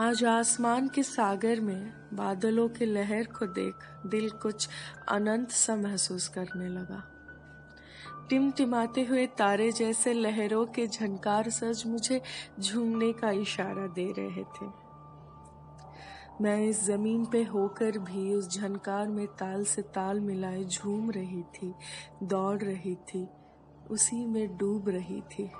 आज आसमान के सागर में बादलों के लहर को देख दिल कुछ अनंत सा महसूस करने लगा। टिमटिमाते हुए तारे जैसे लहरों के झनकार सज मुझे झूमने का इशारा दे रहे थे। मैं इस ज़मीन पे होकर भी उस झनकार में ताल से ताल मिलाए झूम रही थी, दौड़ रही थी, उसी में डूब रही थी।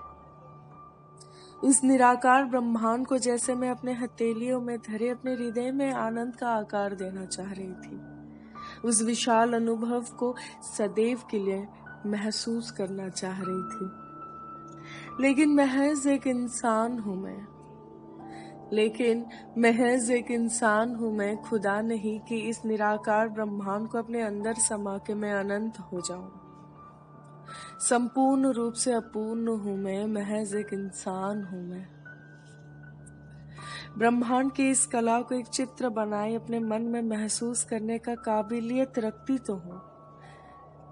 इस निराकार ब्रह्मांड को जैसे मैं अपने हथेलियों में धरे अपने हृदय में आनंद का आकार देना चाह रही थी। उस विशाल अनुभव को सदैव के लिए महसूस करना चाह रही थी। लेकिन महज एक इंसान हूँ मैं। लेकिन महज एक इंसान हूँ मैं, खुदा नहीं कि इस निराकार ब्रह्मांड को अपने अंदर समा के मैं अनंत हो जाऊँ। संपूर्ण रूप से अपूर्ण हूँ मैं, महज एक इंसान हूँ मैं। ब्रह्मांड की इस कला को एक चित्र बनाए अपने मन में महसूस करने का काबिलियत रखती तो हूँ,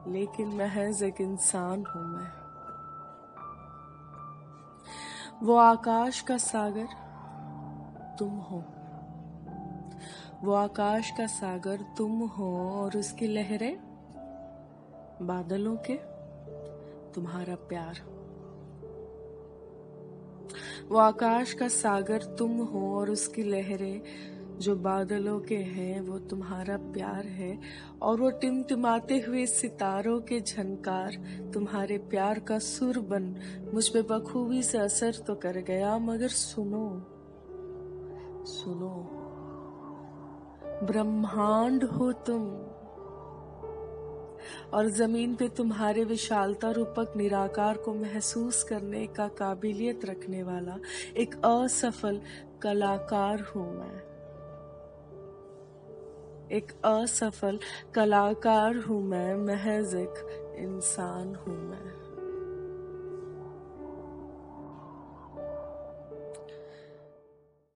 लेकिन महज एक इंसान हूँ मैं। वो आकाश का सागर, तुम हो। वो आकाश का सागर, तुम हो, और उसकी लहरें बादलों के। तुम्हारा प्यार। वो आकाश का सागर तुम हो और उसकी लहरें जो बादलों के हैं, वो तुम्हारा प्यार है। और वो टिमटिमाते हुए सितारों के झनकार तुम्हारे प्यार का सुर बन। मुझ पे बखूबी से असर तो कर गया, मगर सुनो सुनो। ब्रह्मांड हो तुम और ज़मीन पे तुम्हारे विशालता रूपक निराकार को महसूस करने का काबिलियत रखने वाला एक असफल कलाकार हूँ मैं। एक असफल कलाकार हूँ मैं, महज एक इंसान हूँ मैं।